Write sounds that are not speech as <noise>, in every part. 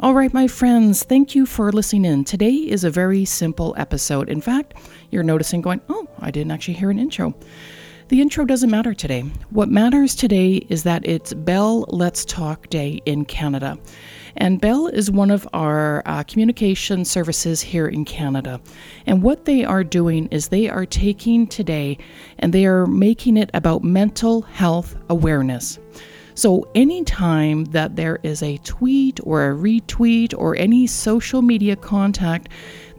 All right, my friends, thank you for listening in. Today is a very simple episode. In fact, you're noticing going, oh, I didn't actually hear an intro. The intro doesn't matter today. What matters today is that it's Bell Let's Talk Day in Canada. And Bell is one of our uh, communication services here in Canada. And what they are doing is they are taking today and they are making it about mental health awareness. So, anytime that there is a tweet or a retweet or any social media contact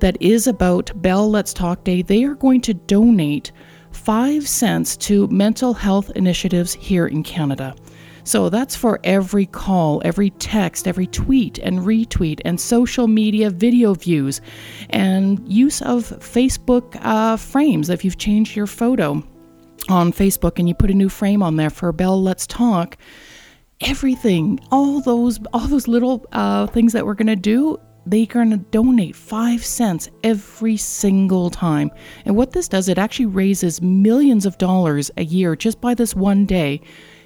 that is about Bell Let's Talk Day, they are going to donate five cents to mental health initiatives here in Canada. So that's for every call, every text, every tweet and retweet, and social media video views, and use of Facebook uh, frames if you've changed your photo on Facebook and you put a new frame on there for Bell Let's Talk everything, all those all those little uh, things that we're gonna do, they're gonna donate five cents every single time. And what this does, it actually raises millions of dollars a year just by this one day,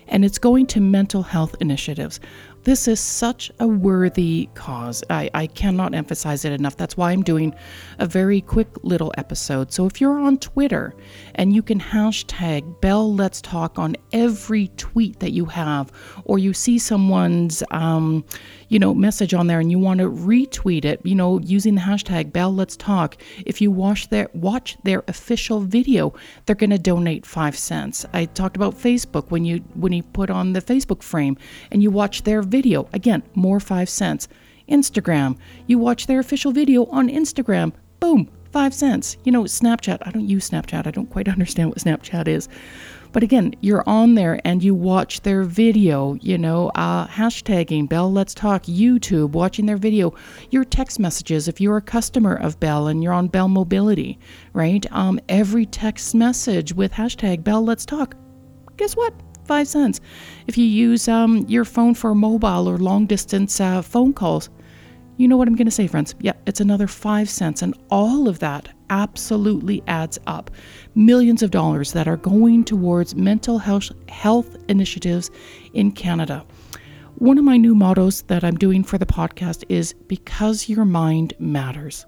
and it's going to mental health initiatives. This is such a worthy cause. I, I cannot emphasize it enough. That's why I'm doing a very quick little episode. So if you're on Twitter and you can hashtag Bell Let's Talk on every tweet that you have, or you see someone's, um, you know, message on there and you want to retweet it, you know, using the hashtag Bell Let's Talk. If you watch their watch their official video, they're going to donate five cents. I talked about Facebook when you when you put on the Facebook frame and you watch their video. Again, more five cents. Instagram, you watch their official video on Instagram. Boom, five cents. You know, Snapchat, I don't use Snapchat. I don't quite <laughs> understand what Snapchat is. But again, you're on there and you watch their video, you know, uh, hashtagging Bell Let's Talk, YouTube, watching their video, your text messages if you're a customer of Bell and you're on Bell Mobility, right? Um, every text message with hashtag Bell Let's Talk. Guess what? Five cents. If you use um, your phone for mobile or long distance uh, phone calls, you know what I'm going to say, friends. Yeah, it's another five cents. And all of that absolutely adds up. Millions of dollars that are going towards mental health, health initiatives in Canada. One of my new mottos that I'm doing for the podcast is because your mind matters.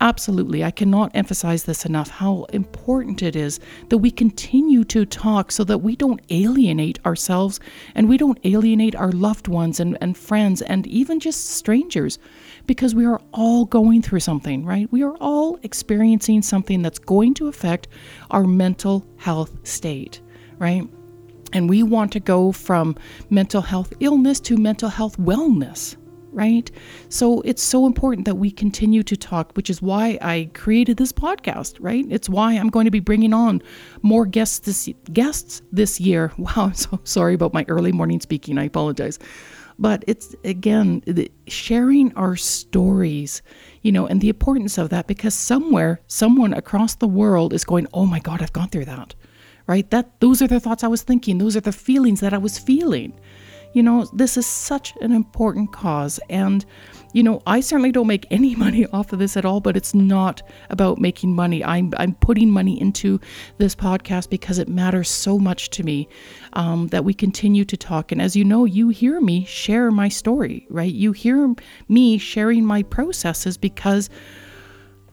Absolutely. I cannot emphasize this enough how important it is that we continue to talk so that we don't alienate ourselves and we don't alienate our loved ones and, and friends and even just strangers because we are all going through something, right? We are all experiencing something that's going to affect our mental health state, right? And we want to go from mental health illness to mental health wellness right? So it's so important that we continue to talk, which is why I created this podcast, right? It's why I'm going to be bringing on more guests this guests this year. <laughs> Wow, I'm so sorry about my early morning speaking. I apologize. But it's again sharing our stories, you know, and the importance of that because somewhere, someone across the world is going, "Oh my God, I've gone through that." Right? That those are the thoughts I was thinking. Those are the feelings that I was feeling you know, this is such an important cause. And, you know, I certainly don't make any <laughs> money off of this at all, but it's not about making money. I'm, I'm putting money into this podcast because it matters so much to me um, that we continue to talk. And as you know, you hear me share my story, right? You hear me sharing my processes because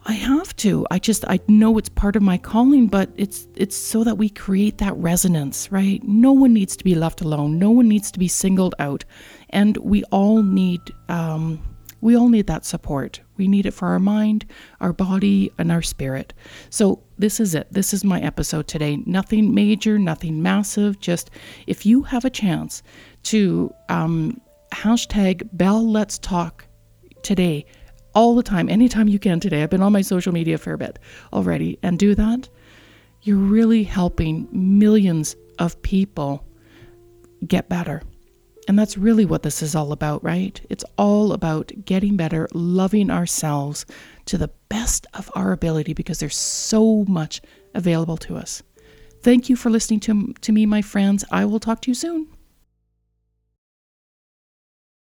I have to. I just I know it's part of my calling, but it's it's so that we create that resonance, right? No one needs to be left alone. No one needs to be singled out, and we all need um, we all need that support. We need it for our mind, our body, and our spirit. So this is it. This is my episode today. Nothing major, nothing massive. Just if you have a chance to um, hashtag Bell Let's Talk today all the time, anytime you can today. I've been on my social media a fair bit already and do that. You're really helping millions of people get better. And that's really what this is all about, right? It's all about getting better, loving ourselves to the best of our ability because there's so much available to us. Thank you for listening to, to me, my friends. I will talk to you soon.